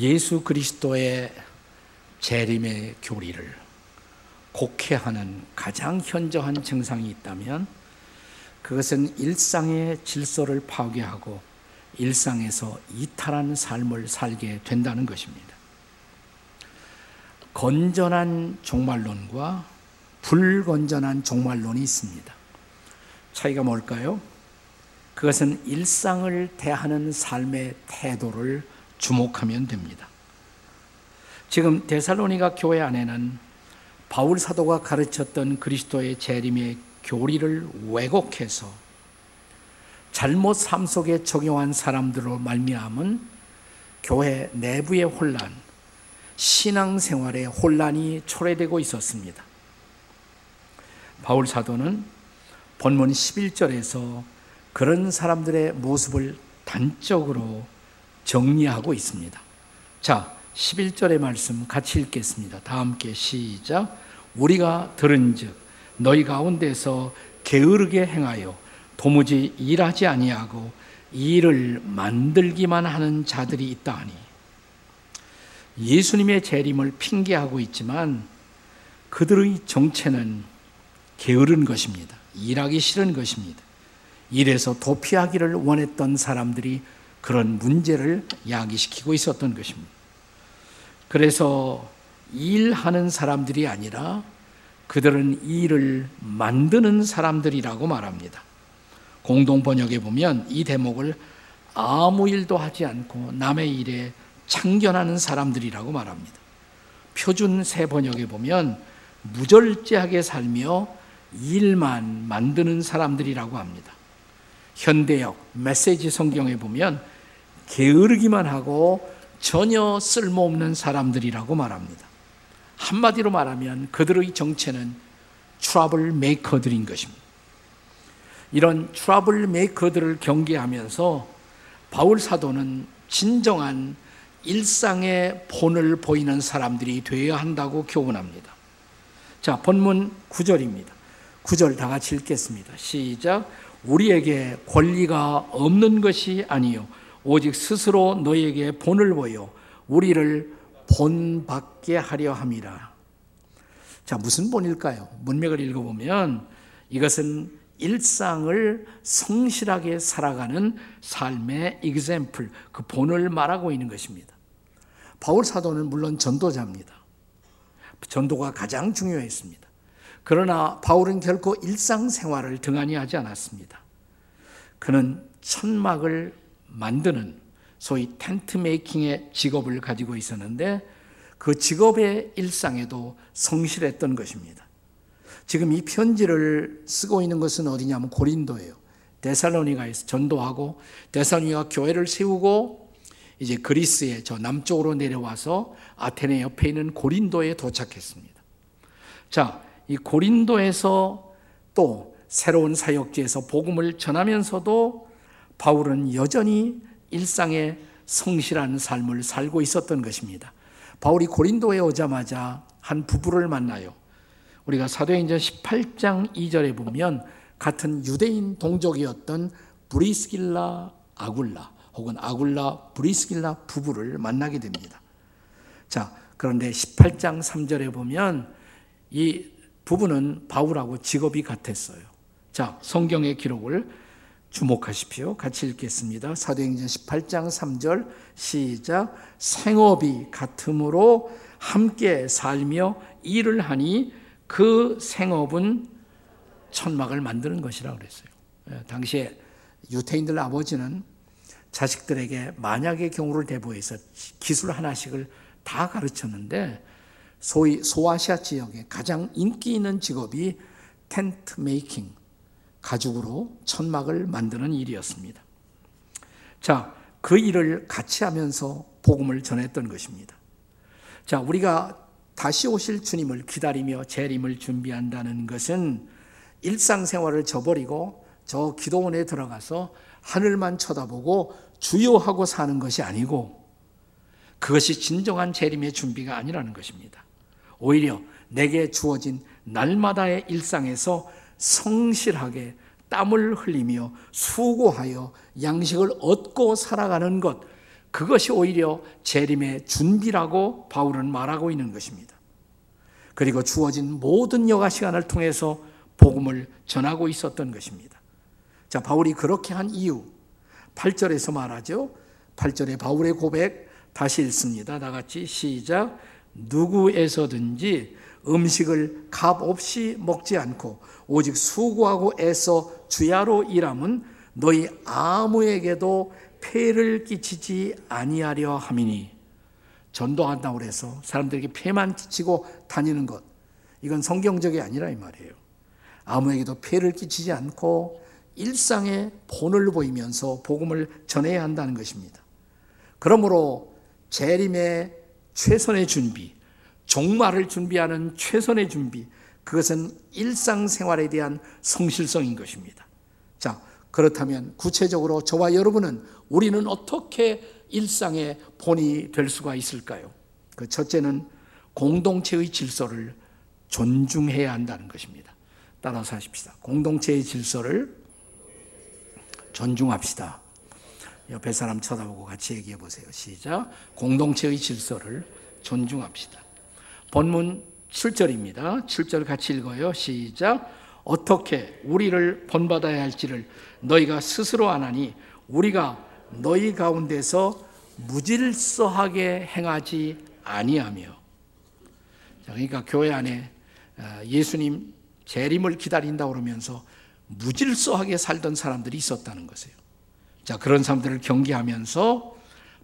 예수 그리스도의 재림의 교리를 곡해하는 가장 현저한 증상이 있다면 그것은 일상의 질서를 파괴하고 일상에서 이탈한 삶을 살게 된다는 것입니다. 건전한 종말론과 불건전한 종말론이 있습니다. 차이가 뭘까요? 그것은 일상을 대하는 삶의 태도를 주목하면 됩니다. 지금 데살로니가 교회 안에는 바울 사도가 가르쳤던 그리스도의 재림의 교리를 왜곡해서 잘못 삶 속에 적용한 사람들로 말미암은 교회 내부의 혼란, 신앙생활의 혼란이 초래되고 있었습니다. 바울 사도는 본문 11절에서 그런 사람들의 모습을 단적으로 정리하고 있습니다. 자, 11절의 말씀 같이 읽겠습니다. 다 함께 시작. 우리가 들은즉 너희 가운데서 게으르게 행하여 도무지 일하지 아니하고 일을 만들기만 하는 자들이 있다 하니 예수님의 재림을 핑계하고 있지만 그들의 정체는 게으른 것입니다. 일하기 싫은 것입니다. 일에서 도피하기를 원했던 사람들이 그런 문제를 야기시키고 있었던 것입니다. 그래서 일하는 사람들이 아니라 그들은 일을 만드는 사람들이라고 말합니다. 공동 번역에 보면 이 대목을 아무 일도 하지 않고 남의 일에 참견하는 사람들이라고 말합니다. 표준 새 번역에 보면 무절제하게 살며 일만 만드는 사람들이라고 합니다. 현대역 메시지 성경에 보면 게으르기만 하고 전혀 쓸모없는 사람들이라고 말합니다. 한마디로 말하면 그들의 정체는 trouble maker들인 것입니다. 이런 trouble maker들을 경계하면서 바울 사도는 진정한 일상의 본을 보이는 사람들이 되어야 한다고 교훈합니다. 자, 본문 9절입니다. 9절 다 같이 읽겠습니다. 시작. 우리에게 권리가 없는 것이 아니요 오직 스스로 너에게 본을 보여 우리를 본받게 하려 함이라. 자, 무슨 본일까요? 문맥을 읽어보면 이것은 일상을 성실하게 살아가는 삶의 example, 그 본을 말하고 있는 것입니다. 바울 사도는 물론 전도자입니다. 전도가 가장 중요했습니다. 그러나 바울은 결코 일상생활을 등한히 하지 않았습니다. 그는 천막을 만드는 소위 텐트 메이킹의 직업을 가지고 있었는데 그 직업의 일상에도 성실했던 것입니다. 지금 이 편지를 쓰고 있는 것은 어디냐면 고린도예요. 데살로니가에서 전도하고 데살로니가 교회를 세우고 이제 그리스의 저 남쪽으로 내려와서 아테네 옆에 있는 고린도에 도착했습니다. 자, 이 고린도에서 또 새로운 사역지에서 복음을 전하면서도 바울은 여전히 일상의 성실한 삶을 살고 있었던 것입니다. 바울이 고린도에 오자마자 한 부부를 만나요. 우리가 사도행전 18장 2절에 보면 같은 유대인 동족이었던 브리스길라 아굴라 혹은 아굴라 브리스길라 부부를 만나게 됩니다. 자, 그런데 18장 3절에 보면 이 부부는 바울하고 직업이 같았어요. 자, 성경의 기록을 주목하십시오. 같이 읽겠습니다. 사도행전 18장 3절 시작 생업이 같으므로 함께 살며 일을 하니 그 생업은 천막을 만드는 것이라고 그랬어요. 예, 당시에 유태인들 아버지는 자식들에게 만약의 경우를 대보해서 기술 하나씩을 다 가르쳤는데 소위 소아시아 지역에 가장 인기 있는 직업이 텐트 메이킹, 가죽으로 천막을 만드는 일이었습니다. 자, 그 일을 같이 하면서 복음을 전했던 것입니다. 자, 우리가 다시 오실 주님을 기다리며 재림을 준비한다는 것은 일상생활을 저버리고 저 기도원에 들어가서 하늘만 쳐다보고 주요하고 사는 것이 아니고 그것이 진정한 재림의 준비가 아니라는 것입니다. 오히려 내게 주어진 날마다의 일상에서 성실하게 땀을 흘리며 수고하여 양식을 얻고 살아가는 것, 그것이 오히려 재림의 준비라고 바울은 말하고 있는 것입니다. 그리고 주어진 모든 여가 시간을 통해서 복음을 전하고 있었던 것입니다. 자, 바울이 그렇게 한 이유 8절에서 말하죠. 8절에 바울의 고백 다시 읽습니다. 다 같이 시작. 누구에서든지 음식을 값 없이 먹지 않고 오직 수고하고 애써 주야로 일함은 너희 아무에게도 폐를 끼치지 아니하려 함이니 전도한다고 그래서 사람들에게 폐만 끼치고 다니는 것 이건 성경적이 아니라 이 말이에요. 아무에게도 폐를 끼치지 않고 일상의 본을 보이면서 복음을 전해야 한다는 것입니다. 그러므로 재림의 최선의 준비, 종말을 준비하는 최선의 준비, 그것은 일상생활에 대한 성실성인 것입니다. 자, 그렇다면 구체적으로 저와 여러분은 우리는 어떻게 일상의 본이 될 수가 있을까요? 그 첫째는 공동체의 질서를 존중해야 한다는 것입니다. 따라서 하십시다. 공동체의 질서를 존중합시다. 옆에 사람 쳐다보고 같이 얘기해 보세요. 시작. 공동체의 질서를 존중합시다. 본문 7절입니다. 7절 같이 읽어요. 시작. 어떻게 우리를 본받아야 할지를 너희가 스스로 아나니 우리가 너희 가운데서 무질서하게 행하지 아니하며 그러니까 교회 안에 어, 예수님 재림을 기다린다 그러면서 무질서하게 살던 사람들이 있었다는 것이에요. 자, 그런 사람들을 경계하면서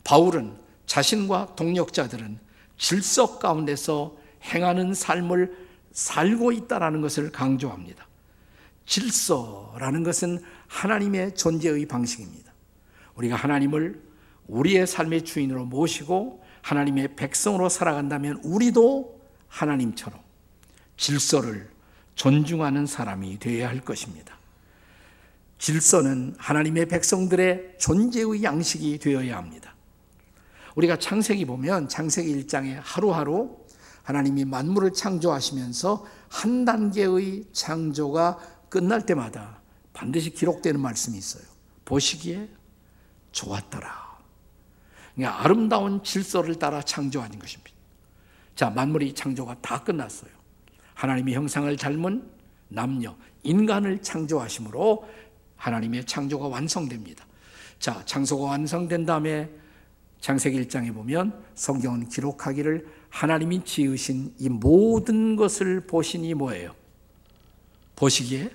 바울은 자신과 동력자들은 질서 가운데서 행하는 삶을 살고 있다라는 것을 강조합니다. 질서라는 것은 하나님의 존재의 방식입니다. 우리가 하나님을 우리의 삶의 주인으로 모시고 하나님의 백성으로 살아간다면 우리도 하나님처럼 질서를 존중하는 사람이 되어야 할 것입니다. 질서는 하나님의 백성들의 존재의 양식이 되어야 합니다. 우리가 창세기 보면 창세기 1장에 하루하루 하나님이 만물을 창조하시면서 한 단계의 창조가 끝날 때마다 반드시 기록되는 말씀이 있어요. 보시기에 좋았더라. 그러니까 아름다운 질서를 따라 창조하는 것입니다. 자, 만물이 창조가 다 끝났어요. 하나님의 형상을 닮은 남녀, 인간을 창조하심으로 하나님의 창조가 완성됩니다. 자, 창조가 완성된 다음에 창세기 1장에 보면 성경은 기록하기를 하나님이 지으신 이 모든 것을 보시니 뭐예요? 보시기에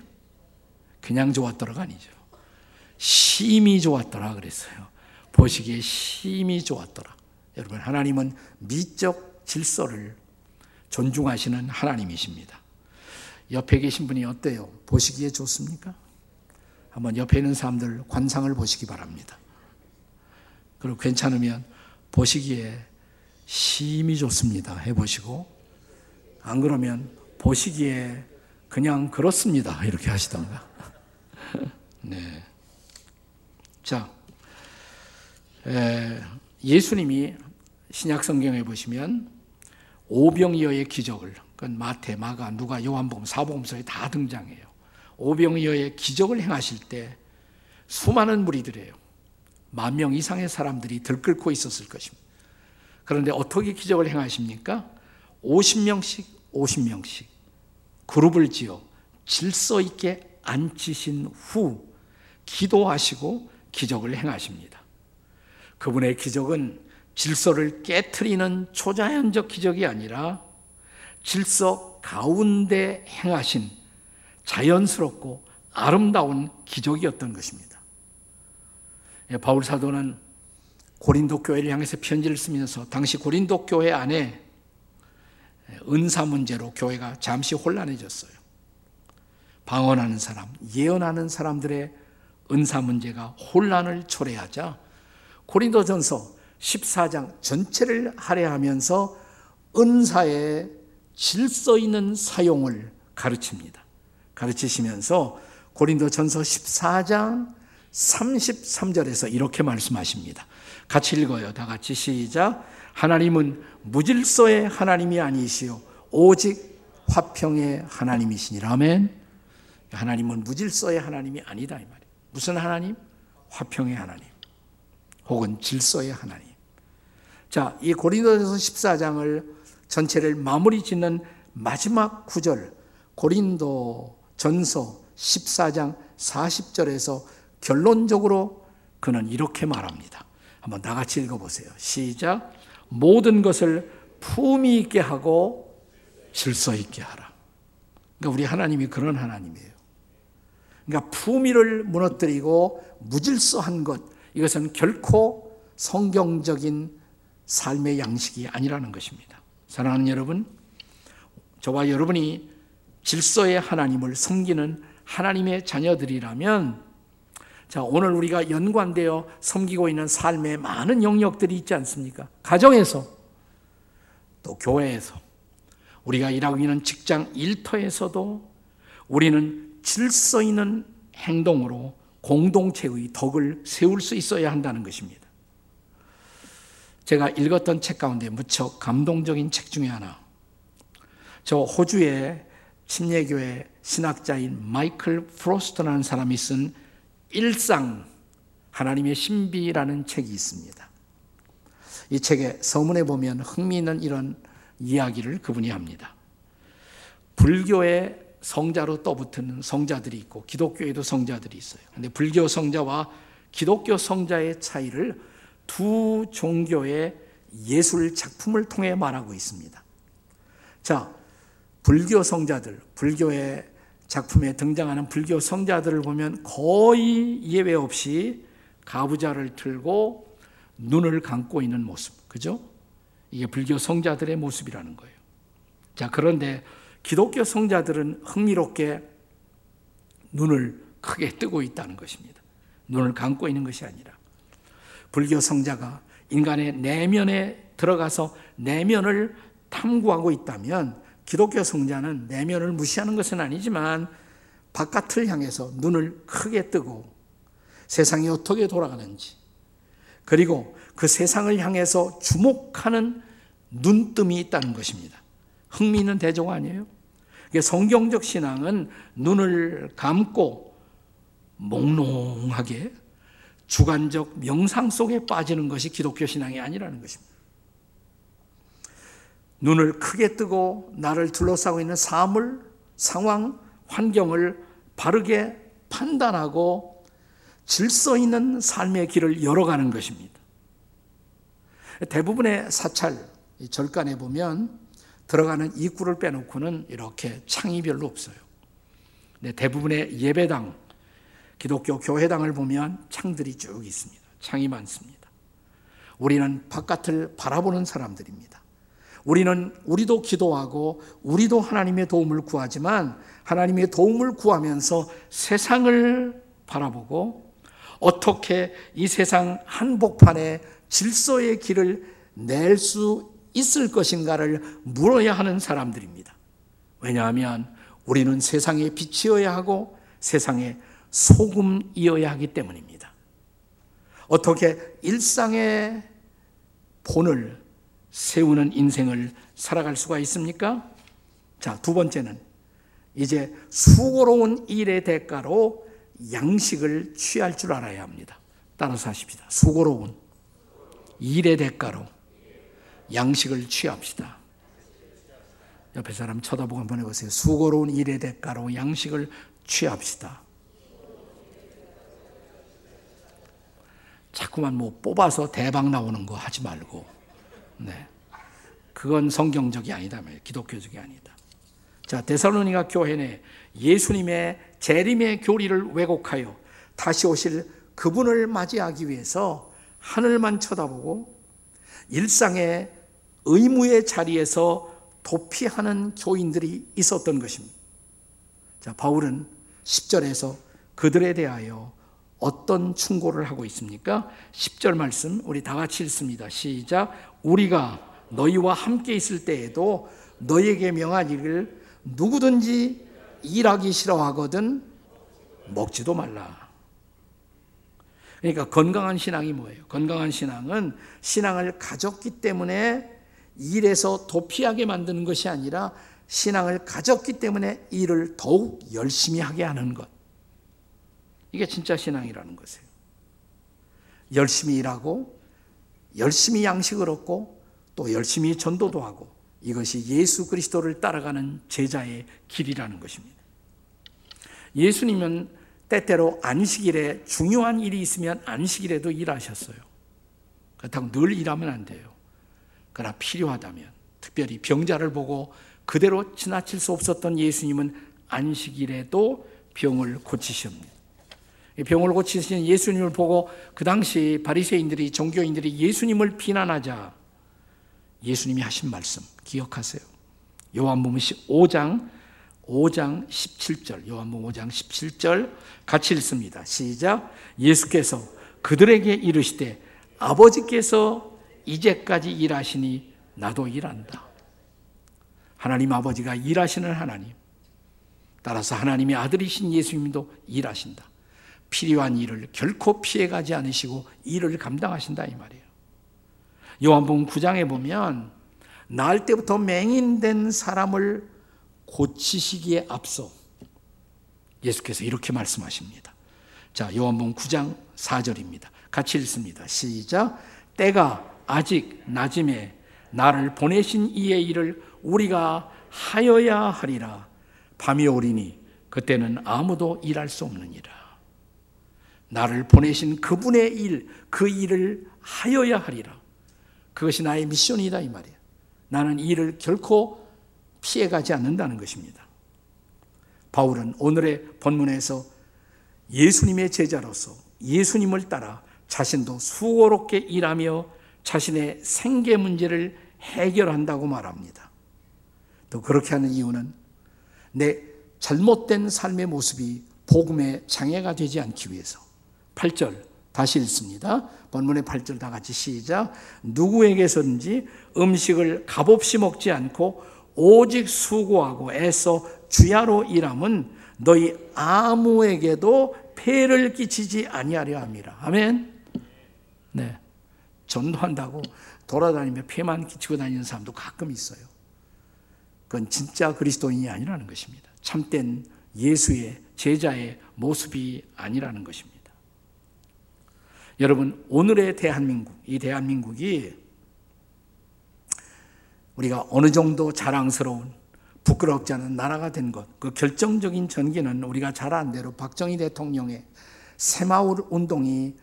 그냥 좋았더라가 아니죠. 심히 좋았더라 그랬어요. 보시기에 심히 좋았더라. 여러분, 하나님은 미적 질서를 존중하시는 하나님이십니다. 옆에 계신 분이 어때요? 보시기에 좋습니까? 한번 옆에 있는 사람들 관상을 보시기 바랍니다. 그리고 괜찮으면 보시기에 심히 좋습니다. 해보시고, 안 그러면 보시기에 그냥 그렇습니다. 이렇게 하시던가. 네. 자, 에, 예수님이 신약 성경에 보시면 오병이어의 기적을, 그건 마태, 마가, 누가, 요한복음, 사복음서에 다 등장해요. 오병이어의 기적을 행하실 때 수많은 무리들이에요. 만 명 이상의 사람들이 들끓고 있었을 것입니다. 그런데 어떻게 기적을 행하십니까? 50명씩, 50명씩 그룹을 지어 질서 있게 앉히신 후 기도하시고 기적을 행하십니다. 그분의 기적은 질서를 깨뜨리는 초자연적 기적이 아니라 질서 가운데 행하신 자연스럽고 아름다운 기적이었던 것입니다. 예, 바울 사도는 고린도 교회를 향해서 편지를 쓰면서 당시 고린도 교회 안에 은사 문제로 교회가 잠시 혼란해졌어요. 방언하는 사람, 예언하는 사람들의 은사 문제가 혼란을 초래하자 고린도전서 14장 전체를 할애하면서 은사의 질서 있는 사용을 가르칩니다. 가르치시면서 고린도전서 14장 33절에서 이렇게 말씀하십니다. 같이 읽어요. 다 같이 시작. 하나님은 무질서의 하나님이 아니시요 오직 화평의 하나님이시니라. 아멘. 하나님은 무질서의 하나님이 아니다 이 말이에요. 무슨 하나님? 화평의 하나님. 혹은 질서의 하나님. 자, 이 고린도전서 14장을 전체를 마무리 짓는 마지막 구절 고린도 전서 14장 40절에서 결론적으로 그는 이렇게 말합니다. 한번 다 같이 읽어보세요. 시작. 모든 것을 품위 있게 하고 질서 있게 하라. 그러니까 우리 하나님이 그런 하나님이에요. 그러니까 품위를 무너뜨리고 무질서한 것, 이것은 결코 성경적인 삶의 양식이 아니라는 것입니다. 사랑하는 여러분, 저와 여러분이 질서의 하나님을 섬기는 하나님의 자녀들이라면 자, 오늘 우리가 연관되어 섬기고 있는 삶의 많은 영역들이 있지 않습니까? 가정에서 또 교회에서 우리가 일하고 있는 직장 일터에서도 우리는 질서 있는 행동으로 공동체의 덕을 세울 수 있어야 한다는 것입니다. 제가 읽었던 책 가운데 무척 감동적인 책 중에 하나. 저 호주의 침례교회 신학자인 마이클 프로스터라는 사람이 쓴 일상 하나님의 신비라는 책이 있습니다. 이 책의 서문에 보면 흥미있는 이런 이야기를 그분이 합니다. 불교의 성자로 떠붙는 성자들이 있고 기독교에도 성자들이 있어요. 근데 불교 성자와 기독교 성자의 차이를 두 종교의 예술 작품을 통해 말하고 있습니다. 자, 불교 성자들, 불교의 작품에 등장하는 불교 성자들을 보면 거의 예외 없이 가부좌를 들고 눈을 감고 있는 모습. 그죠? 이게 불교 성자들의 모습이라는 거예요. 자, 그런데 기독교 성자들은 흥미롭게 눈을 크게 뜨고 있다는 것입니다. 눈을 감고 있는 것이 아니라 불교 성자가 인간의 내면에 들어가서 내면을 탐구하고 있다면 기독교 성자는 내면을 무시하는 것은 아니지만 바깥을 향해서 눈을 크게 뜨고 세상이 어떻게 돌아가는지 그리고 그 세상을 향해서 주목하는 눈뜸이 있다는 것입니다. 흥미있는 대종 아니에요? 성경적 신앙은 눈을 감고 몽롱하게 주관적 명상 속에 빠지는 것이 기독교 신앙이 아니라는 것입니다. 눈을 크게 뜨고 나를 둘러싸고 있는 사물, 상황, 환경을 바르게 판단하고 질서 있는 삶의 길을 열어가는 것입니다. 대부분의 사찰, 절간에 보면 들어가는 입구를 빼놓고는 이렇게 창이 별로 없어요. 대부분의 예배당, 기독교 교회당을 보면 창들이 쭉 있습니다. 창이 많습니다. 우리는 바깥을 바라보는 사람들입니다. 우리는 우리도 기도하고 우리도 하나님의 도움을 구하지만 하나님의 도움을 구하면서 세상을 바라보고 어떻게 이 세상 한복판에 질서의 길을 낼 수 있을 것인가를 물어야 하는 사람들입니다. 왜냐하면 우리는 세상의 빛이어야 하고 세상의 소금이어야 하기 때문입니다. 어떻게 일상의 본을 세우는 인생을 살아갈 수가 있습니까? 자, 두 번째는 이제 수고로운 일의 대가로 양식을 취할 줄 알아야 합니다. 따라서 하십시다. 수고로운 일의 대가로 양식을 취합시다. 옆에 사람 쳐다보고 한번 해보세요. 수고로운 일의 대가로 양식을 취합시다. 자꾸만 뭐 뽑아서 대박 나오는 거 하지 말고 네. 그건 성경적이 아니다. 기독교적이 아니다. 자, 데살로니가 교회 내 예수님의 재림의 교리를 왜곡하여 다시 오실 그분을 맞이하기 위해서 하늘만 쳐다보고 일상의 의무의 자리에서 도피하는 교인들이 있었던 것입니다. 자, 바울은 10절에서 그들에 대하여 어떤 충고를 하고 있습니까? 10절 말씀 우리 다 같이 읽습니다. 시작. 우리가 너희와 함께 있을 때에도 너희에게 명한 일을 누구든지 일하기 싫어하거든 먹지도 말라. 그러니까 건강한 신앙이 뭐예요? 건강한 신앙은 신앙을 가졌기 때문에 일에서 도피하게 만드는 것이 아니라 신앙을 가졌기 때문에 일을 더욱 열심히 하게 하는 것. 이게 진짜 신앙이라는 것이에요. 열심히 일하고 열심히 양식을 얻고 또 열심히 전도도 하고 이것이 예수 그리스도를 따라가는 제자의 길이라는 것입니다. 예수님은 때때로 안식일에 중요한 일이 있으면 안식일에도 일하셨어요. 그렇다고 늘 일하면 안 돼요. 그러나 필요하다면 특별히 병자를 보고 그대로 지나칠 수 없었던 예수님은 안식일에도 병을 고치십니다. 병을 고치신 예수님을 보고 그 당시 바리새인들이 종교인들이 예수님을 비난하자 예수님이 하신 말씀 기억하세요. 요한복음 5장 5장 17절 요한복음 5장 17절 같이 읽습니다. 시작. 예수께서 그들에게 이르시되 아버지께서 이제까지 일하시니 나도 일한다. 하나님 아버지가 일하시는 하나님. 따라서 하나님의 아들이신 예수님도 일하신다. 필요한 일을 결코 피해가지 않으시고 일을 감당하신다 이 말이에요. 요한복음 9장에 보면 날 때부터 맹인된 사람을 고치시기에 앞서 예수께서 이렇게 말씀하십니다. 자, 요한복음 9장 4절입니다. 같이 읽습니다. 시작. 때가 아직 낮음에 나를 보내신 이의 일을 우리가 하여야 하리라. 밤이 오리니 그때는 아무도 일할 수 없느니라. 나를 보내신 그분의 일, 그 일을 하여야 하리라. 그것이 나의 미션이다 이 말이야. 나는 일을 결코 피해가지 않는다는 것입니다. 바울은 오늘의 본문에서 예수님의 제자로서 예수님을 따라 자신도 수고롭게 일하며 자신의 생계 문제를 해결한다고 말합니다. 또 그렇게 하는 이유는 내 잘못된 삶의 모습이 복음의 장애가 되지 않기 위해서. 8절 다시 읽습니다. 본문의 8절 다 같이 시작. 누구에게서든지 음식을 값없이 먹지 않고 오직 수고하고 애써 주야로 일함은 너희 아무에게도 폐를 끼치지 아니하려 함이라. 아멘. 네. 전도한다고 돌아다니며 폐만 끼치고 다니는 사람도 가끔 있어요. 그건 진짜 그리스도인이 아니라는 것입니다. 참된 예수의 제자의 모습이 아니라는 것입니다. 여러분, 오늘의 대한민국, 이 대한민국이 우리가 어느 정도 자랑스러운 부끄럽지 않은 나라가 된 것, 그 결정적인 전기는 우리가 잘 아는 대로 박정희 대통령의 새마을 운동이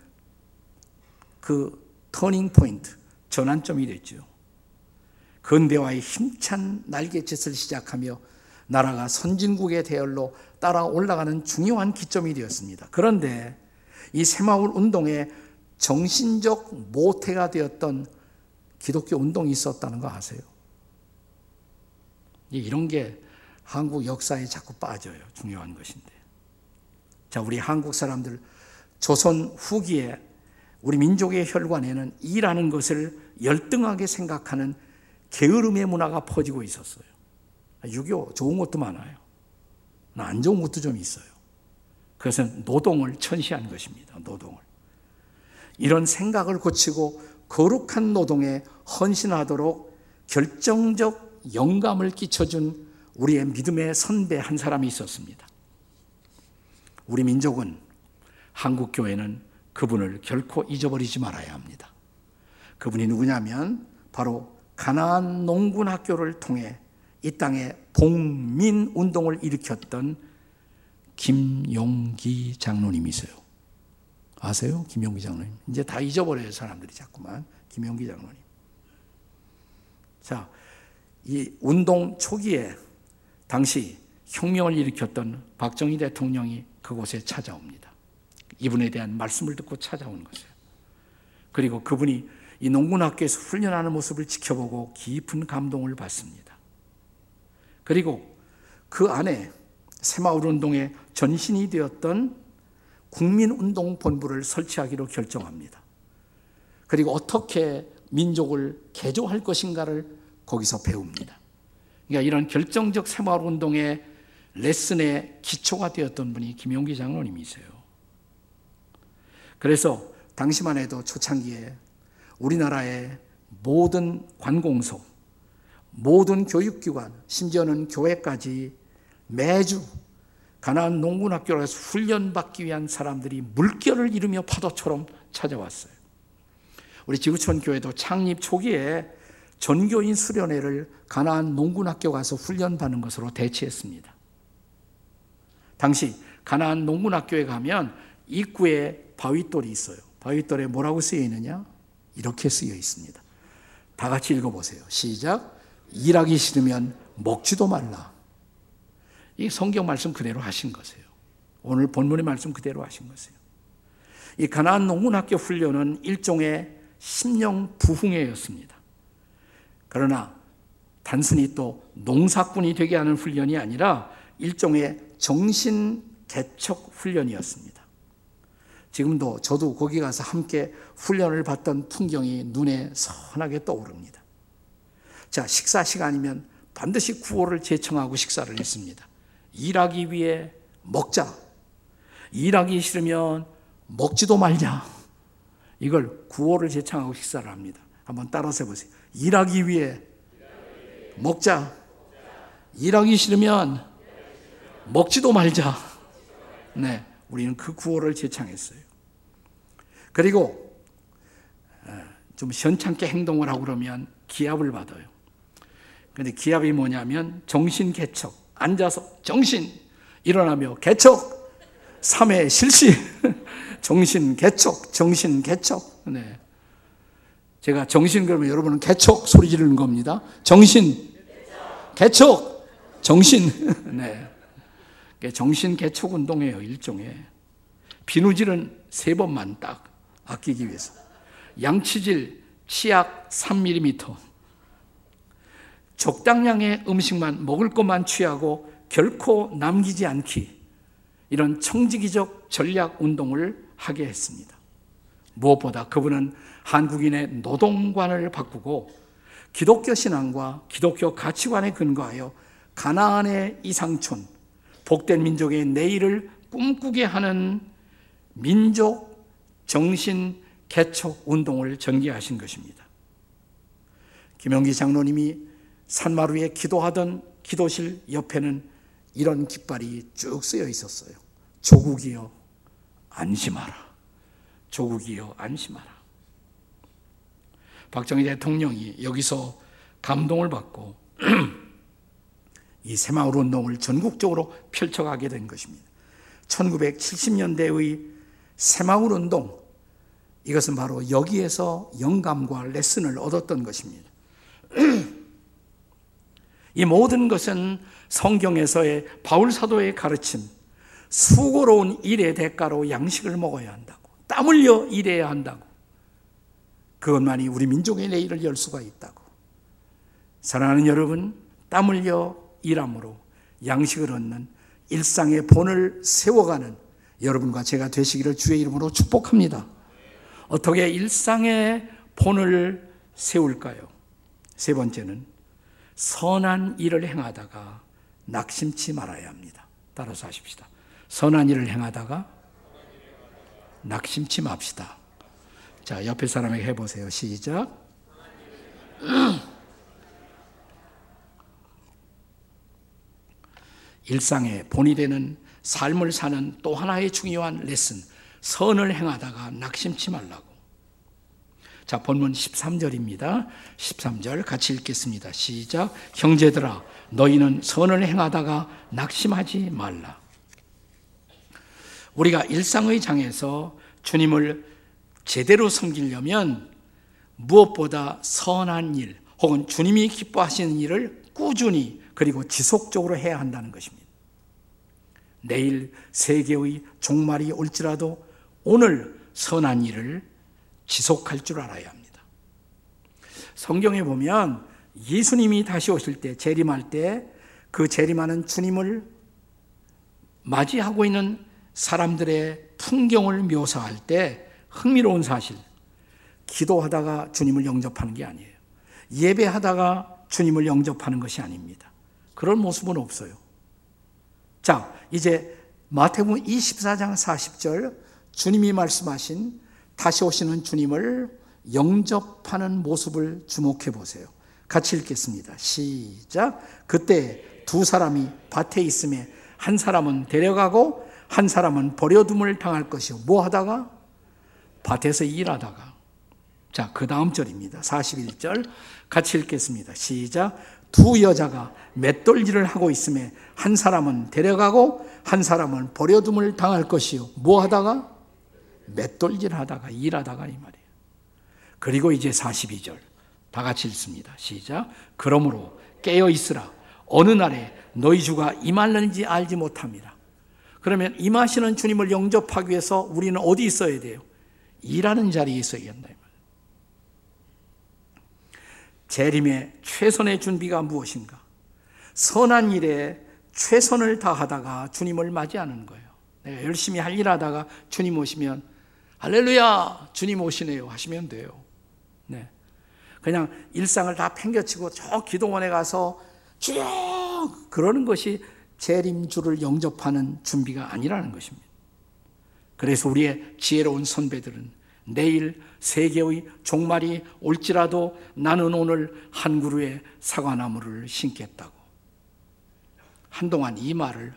그 터닝 포인트, 전환점이 됐죠. 근대화의 힘찬 날개짓을 시작하며 나라가 선진국의 대열로 따라 올라가는 중요한 기점이 되었습니다. 그런데 이 새마을 운동의 정신적 모태가 되었던 기독교 운동이 있었다는 거 아세요? 이런 게 한국 역사에 자꾸 빠져요. 중요한 것인데. 자, 우리 한국 사람들 조선 후기에 우리 민족의 혈관에는 이라는 것을 열등하게 생각하는 게으름의 문화가 퍼지고 있었어요. 유교 좋은 것도 많아요. 안 좋은 것도 좀 있어요. 그것은 노동을 천시한 것입니다. 노동을. 이런 생각을 고치고 거룩한 노동에 헌신하도록 결정적 영감을 끼쳐준 우리의 믿음의 선배 한 사람이 있었습니다. 우리 민족은 한국 교회는 그분을 결코 잊어버리지 말아야 합니다. 그분이 누구냐면 바로 가나안 농군 학교를 통해 이 땅에 복민 운동을 일으켰던 김용기 장로님이세요. 아세요? 김용기 장로님. 이제 다 잊어버려요, 사람들이 자꾸만. 김용기 장로님. 자, 이 운동 초기에 당시 혁명을 일으켰던 박정희 대통령이 그곳에 찾아옵니다. 이분에 대한 말씀을 듣고 찾아오는 것이에요. 그리고 그분이 이 농군학교에서 훈련하는 모습을 지켜보고 깊은 감동을 받습니다. 그리고 그 안에 새마을 운동의 전신이 되었던 국민운동본부를 설치하기로 결정합니다. 그리고 어떻게 민족을 개조할 것인가를 거기서 배웁니다. 그러니까 이런 결정적 새마을 운동의 레슨의 기초가 되었던 분이 김용기 장로님이세요. 그래서 당시만 해도 초창기에 우리나라의 모든 관공서, 모든 교육기관, 심지어는 교회까지 매주 가나안 농군 학교에서 훈련받기 위한 사람들이 물결을 이루며 파도처럼 찾아왔어요. 우리 지구촌 교회도 창립 초기에 전교인 수련회를 가나안 농군 학교 가서 훈련받는 것으로 대치했습니다. 당시 가나안 농군 학교에 가면 입구에 바위돌이 있어요. 바위돌에 뭐라고 쓰여 있느냐? 이렇게 쓰여 있습니다. 다 같이 읽어보세요. 시작. 일하기 싫으면 먹지도 말라. 이 성경 말씀 그대로 하신 것이에요. 오늘 본문의 말씀 그대로 하신 것이에요. 이 가나안 농군학교 훈련은 일종의 심령 부흥회였습니다. 그러나 단순히 또 농사꾼이 되게 하는 훈련이 아니라 일종의 정신 개척 훈련이었습니다. 지금도 저도 거기 가서 함께 훈련을 받던 풍경이 눈에 선하게 떠오릅니다. 자, 식사 시간이면 반드시 구호를 제청하고 식사를 했습니다. 일하기 위해 먹자. 일하기 싫으면 먹지도 말자. 이걸 구호를 제청하고 식사를 합니다. 한번 따라서 해보세요. 일하기 위해 먹자. 일하기 싫으면 먹지도 말자. 네, 우리는 그 구호를 제창했어요. 그리고 어, 좀 현찮게 행동을 하고 그러면 기합을 받아요. 근데 기합이 뭐냐면 정신 개척. 앉아서 정신 일어나며 개척. 3회 실시. 정신 개척. 정신 개척. 네. 제가 정신 그러면 여러분은 개척 소리 지르는 겁니다. 정신. 개척. 정신. 네. 정신 개척 운동이에요, 일종의. 비누질은 세 번만 딱 아끼기 위해서. 양치질 치약 3mm. 적당량의 음식만 먹을 것만 취하고 결코 남기지 않기. 이런 청지기적 전략 운동을 하게 했습니다. 무엇보다 그분은 한국인의 노동관을 바꾸고 기독교 신앙과 기독교 가치관에 근거하여 가나안의 이상촌, 복된 민족의 내일을 꿈꾸게 하는 민족 정신 개척 운동을 전개하신 것입니다. 김영기 장로님이 산마루에 기도하던 기도실 옆에는 이런 깃발이 쭉 쓰여 있었어요. 조국이여 안심하라. 조국이여 안심하라. 박정희 대통령이 여기서 감동을 받고 이 새마을 운동을 전국적으로 펼쳐가게 된 것입니다. 1970년대의 새마을 운동, 이것은 바로 여기에서 영감과 레슨을 얻었던 것입니다. 이 모든 것은 성경에서의 바울 사도의 가르침, 수고로운 일의 대가로 양식을 먹어야 한다고, 땀 흘려 일해야 한다고, 그것만이 우리 민족의 내일을 열 수가 있다고. 사랑하는 여러분, 땀 흘려 일함으로 양식을 얻는 일상의 본을 세워가는 여러분과 제가 되시기를 주의 이름으로 축복합니다. 어떻게 일상의 본을 세울까요? 세 번째는 선한 일을 행하다가 낙심치 말아야 합니다. 따라서 하십시다. 선한 일을 행하다가 낙심치 맙시다. 자, 옆에 사람에게 해보세요. 시작. 일상의 본이 되는 삶을 사는 또 하나의 중요한 레슨, 선을 행하다가 낙심치 말라고. 자, 본문 13절입니다. 13절 같이 읽겠습니다. 시작. 형제들아, 너희는 선을 행하다가 낙심하지 말라. 우리가 일상의 장에서 주님을 제대로 섬기려면 무엇보다 선한 일 혹은 주님이 기뻐하시는 일을 꾸준히 그리고 지속적으로 해야 한다는 것입니다. 내일 세계의 종말이 올지라도 오늘 선한 일을 지속할 줄 알아야 합니다. 성경에 보면 예수님이 다시 오실 때, 재림할 때, 그 재림하는 주님을 맞이하고 있는 사람들의 풍경을 묘사할 때 흥미로운 사실, 기도하다가 주님을 영접하는 게 아니에요. 예배하다가 주님을 영접하는 것이 아닙니다. 그런 모습은 없어요. 자, 이제 마태복음 24장 40절 주님이 말씀하신 다시 오시는 주님을 영접하는 모습을 주목해 보세요. 같이 읽겠습니다. 시작. 그때 두 사람이 밭에 있음에 한 사람은 데려가고 한 사람은 버려둠을 당할 것이요. 뭐 하다가? 밭에서 일하다가. 자, 그 다음 절입니다. 41절 같이 읽겠습니다. 시작. 두 여자가 맷돌질을 하고 있음에 한 사람은 데려가고 한 사람은 버려둠을 당할 것이요. 뭐 하다가? 맷돌질 하다가 일하다가 이 말이에요. 그리고 이제 42절 다 같이 읽습니다. 시작. 그러므로 깨어 있으라. 어느 날에 너희 주가 임할는지 알지 못합니다. 그러면 임하시는 주님을 영접하기 위해서 우리는 어디 있어야 돼요? 일하는 자리에 있어야 된다. 재림의 최선의 준비가 무엇인가? 선한 일에 최선을 다하다가 주님을 맞이하는 거예요. 내가 열심히 할 일 하다가 주님 오시면 할렐루야 주님 오시네요 하시면 돼요. 네. 그냥 일상을 다 팽겨치고 저 기도원에 가서 쭉 그러는 것이 재림주를 영접하는 준비가 아니라는 것입니다. 그래서 우리의 지혜로운 선배들은 내일 세계의 종말이 올지라도 나는 오늘 한 그루의 사과나무를 심겠다고. 한동안 이 말을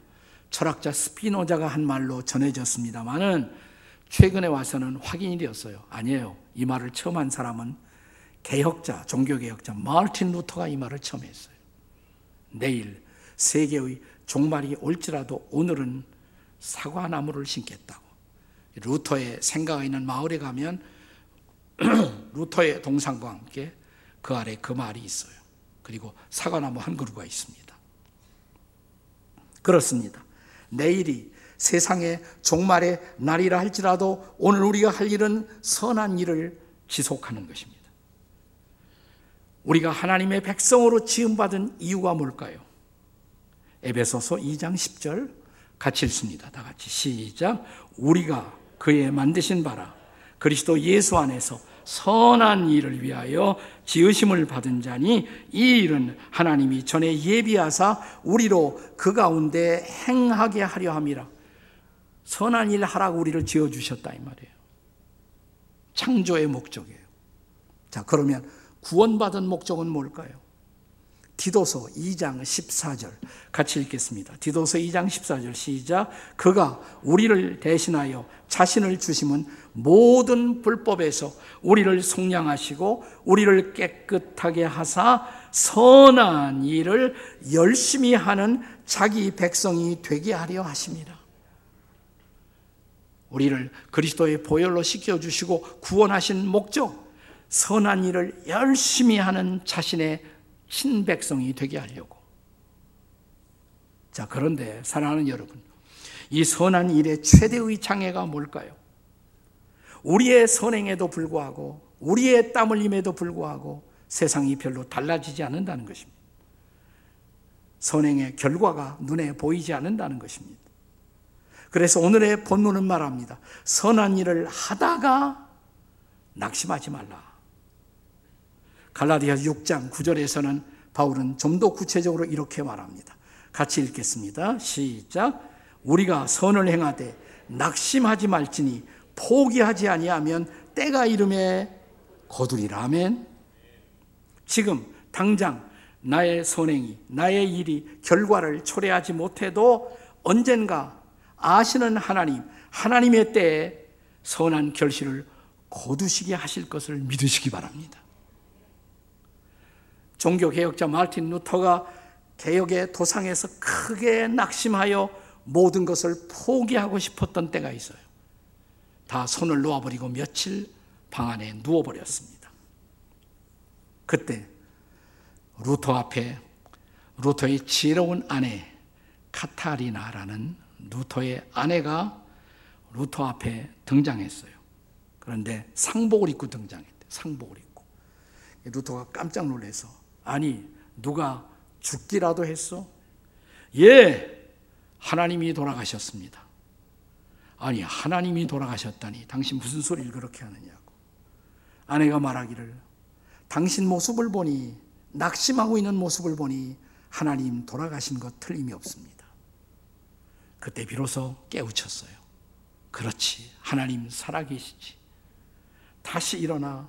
철학자 스피노자가 한 말로 전해졌습니다만은 최근에 와서는 확인이 되었어요. 아니에요. 이 말을 처음 한 사람은 개혁자, 종교개혁자 마르틴 루터가 이 말을 처음 했어요. 내일 세계의 종말이 올지라도 오늘은 사과나무를 심겠다고. 루터의 생가가 있는 마을에 가면 루터의 동상과 함께 그 아래 그 말이 있어요. 그리고 사과나무 한 그루가 있습니다. 그렇습니다. 내일이 세상의 종말의 날이라 할지라도 오늘 우리가 할 일은 선한 일을 지속하는 것입니다. 우리가 하나님의 백성으로 지음받은 이유가 뭘까요? 에베소서 2장 10절 같이 읽습니다. 다 같이 시작. 우리가 그의 만드신 바라 그리스도 예수 안에서 선한 일을 위하여 지으심을 받은 자니 이 일은 하나님이 전에 예비하사 우리로 그 가운데 행하게 하려 함이라. 선한 일 하라고 우리를 지어 주셨다 이 말이에요. 창조의 목적이에요. 자, 그러면 구원받은 목적은 뭘까요? 디도서 2장 14절 같이 읽겠습니다. 디도서 2장 14절 시작. 그가 우리를 대신하여 자신을 주심은 모든 불법에서 우리를 속량하시고 우리를 깨끗하게 하사 선한 일을 열심히 하는 자기 백성이 되게 하려 하십니다. 우리를 그리스도의 보혈로 씻겨 주시고 구원하신 목적 선한 일을 열심히 하는 자신의 신백성이 되게 하려고. 자, 그런데 사랑하는 여러분, 이 선한 일의 최대의 장애가 뭘까요? 우리의 선행에도 불구하고, 우리의 땀 흘림에도 불구하고 세상이 별로 달라지지 않는다는 것입니다. 선행의 결과가 눈에 보이지 않는다는 것입니다. 그래서 오늘의 본문은 말합니다. 선한 일을 하다가 낙심하지 말라. 갈라디아 6장 9절에서는 바울은 좀 더 구체적으로 이렇게 말합니다. 같이 읽겠습니다. 시작. 우리가 선을 행하되 낙심하지 말지니 포기하지 아니하면 때가 이름에 거두리라. 아멘. 지금 당장 나의 선행이 나의 일이 결과를 초래하지 못해도 언젠가 아시는 하나님 하나님의 때에 선한 결실을 거두시게 하실 것을 믿으시기 바랍니다. 종교개혁자 마틴 루터가 개혁의 도상에서 크게 낙심하여 모든 것을 포기하고 싶었던 때가 있어요. 다 손을 놓아버리고 며칠 방 안에 누워버렸습니다. 그때 루터 앞에 루터의 지혜로운 아내 카타리나라는 루터의 아내가 루터 앞에 등장했어요. 그런데 상복을 입고 등장했대. 상복을 입고. 루터가 깜짝 놀라서 아니, 누가 죽기라도 했어? 예, 하나님이 돌아가셨습니다. 아니, 하나님이 돌아가셨다니, 당신 무슨 소리를 그렇게 하느냐고. 아내가 말하기를, 당신 모습을 보니, 낙심하고 있는 모습을 보니, 하나님 돌아가신 것 틀림이 없습니다. 그때 비로소 깨우쳤어요. 그렇지, 하나님 살아계시지. 다시 일어나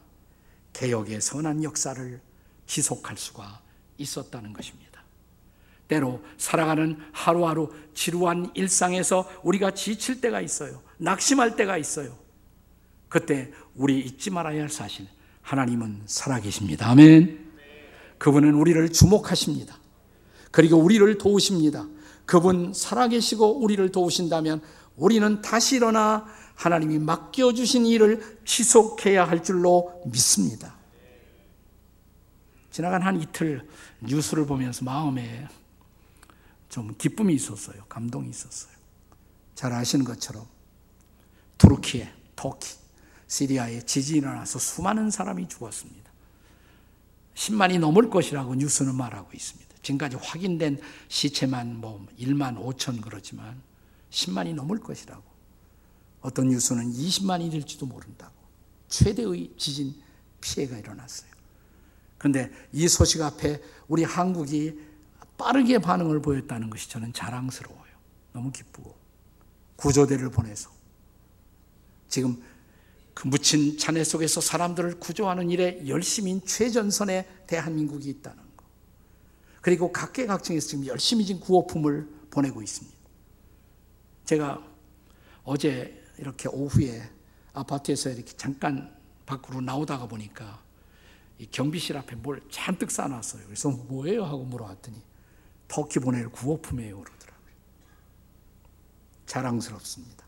개혁의 선한 역사를 지속할 수가 있었다는 것입니다. 때로 살아가는 하루하루 지루한 일상에서 우리가 지칠 때가 있어요. 낙심할 때가 있어요. 그때 우리 잊지 말아야 할 사실, 하나님은 살아계십니다. 아멘. 그분은 우리를 주목하십니다. 그리고 우리를 도우십니다. 그분 살아계시고 우리를 도우신다면 우리는 다시 일어나 하나님이 맡겨주신 일을 지속해야 할 줄로 믿습니다. 지나간 한 이틀 뉴스를 보면서 마음에 좀 기쁨이 있었어요. 감동이 있었어요. 잘 아시는 것처럼 투르키에, 터키, 시리아에 지진이 일어나서 수많은 사람이 죽었습니다. 10만이 넘을 것이라고 뉴스는 말하고 있습니다. 지금까지 확인된 시체만 뭐 1만 5천 그렇지만 10만이 넘을 것이라고. 어떤 뉴스는 20만이 될지도 모른다고. 최대의 지진 피해가 일어났어요. 그런데 이 소식 앞에 우리 한국이 빠르게 반응을 보였다는 것이 저는 자랑스러워요. 너무 기쁘고. 구조대를 보내서. 지금 그 묻힌 잔해 속에서 사람들을 구조하는 일에 열심인 최전선의 대한민국이 있다는 것. 그리고 각계각층에서 지금 열심히 지금 구호품을 보내고 있습니다. 제가 어제 이렇게 오후에 아파트에서 이렇게 잠깐 밖으로 나오다가 보니까 이 경비실 앞에 뭘 잔뜩 쌓아놨어요. 그래서 뭐예요? 하고 물어봤더니 터키 보낼 구호품이에요. 그러더라고요. 자랑스럽습니다.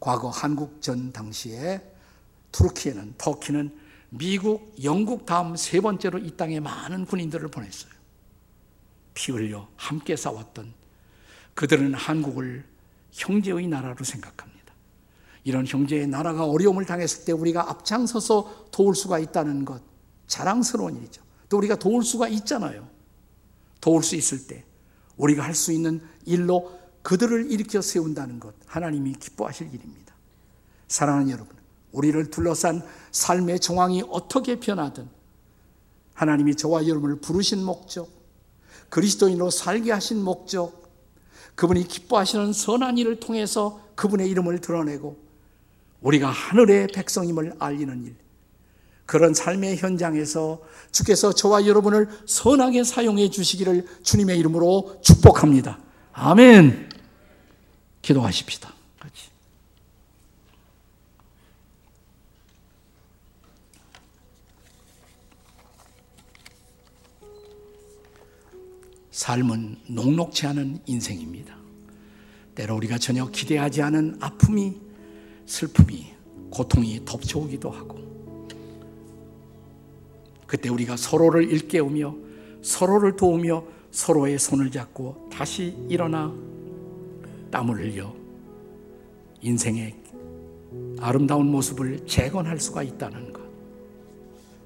과거 한국전 당시에 투르키에는 터키는 미국, 영국 다음 세 번째로 이 땅에 많은 군인들을 보냈어요. 피 흘려 함께 싸웠던 그들은 한국을 형제의 나라로 생각합니다. 이런 형제의 나라가 어려움을 당했을 때 우리가 앞장서서 도울 수가 있다는 것 자랑스러운 일이죠. 또 우리가 도울 수가 있잖아요. 도울 수 있을 때 우리가 할 수 있는 일로 그들을 일으켜 세운다는 것 하나님이 기뻐하실 일입니다. 사랑하는 여러분, 우리를 둘러싼 삶의 정황이 어떻게 변하든 하나님이 저와 여러분을 부르신 목적, 그리스도인으로 살게 하신 목적, 그분이 기뻐하시는 선한 일을 통해서 그분의 이름을 드러내고 우리가 하늘의 백성임을 알리는 일, 그런 삶의 현장에서 주께서 저와 여러분을 선하게 사용해 주시기를 주님의 이름으로 축복합니다. 아멘. 기도하십시다. 삶은 녹록치 않은 인생입니다. 때로 우리가 전혀 기대하지 않은 아픔이, 슬픔이, 고통이 덮쳐오기도 하고, 그때 우리가 서로를 일깨우며 서로를 도우며 서로의 손을 잡고 다시 일어나 땀을 흘려 인생의 아름다운 모습을 재건할 수가 있다는 것.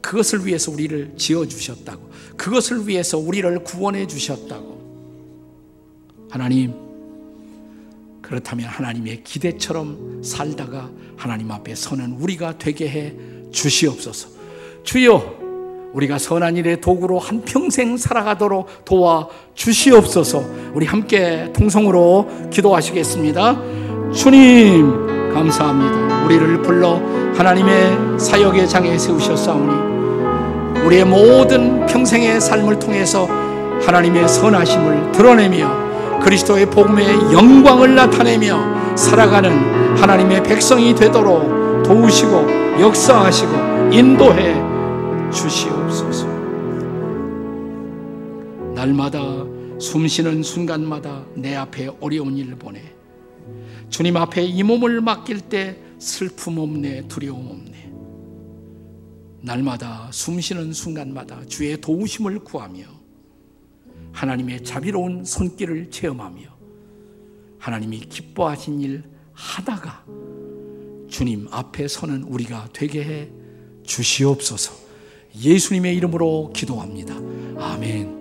그것을 위해서 우리를 지어 주셨다고. 그것을 위해서 우리를 구원해 주셨다고. 하나님, 그렇다면 하나님의 기대처럼 살다가 하나님 앞에 서는 우리가 되게 해 주시옵소서. 주여, 우리가 선한 일의 도구로 한평생 살아가도록 도와 주시옵소서. 우리 함께 통성으로 기도하시겠습니다. 주님, 감사합니다. 우리를 불러 하나님의 사역의 장에 세우셨사오니 우리의 모든 평생의 삶을 통해서 하나님의 선하심을 드러내며 그리스도의 복음의 영광을 나타내며 살아가는 하나님의 백성이 되도록 도우시고 역사하시고 인도해 주시옵소서. 날마다 숨쉬는 순간마다 내 앞에 어려운 일을 보내. 주님 앞에 이 몸을 맡길 때 슬픔 없네, 두려움 없네. 날마다 숨 쉬는 순간마다 주의 도우심을 구하며 하나님의 자비로운 손길을 체험하며 하나님이 기뻐하신 일 하다가 주님 앞에 서는 우리가 되게 해 주시옵소서. 예수님의 이름으로 기도합니다. 아멘.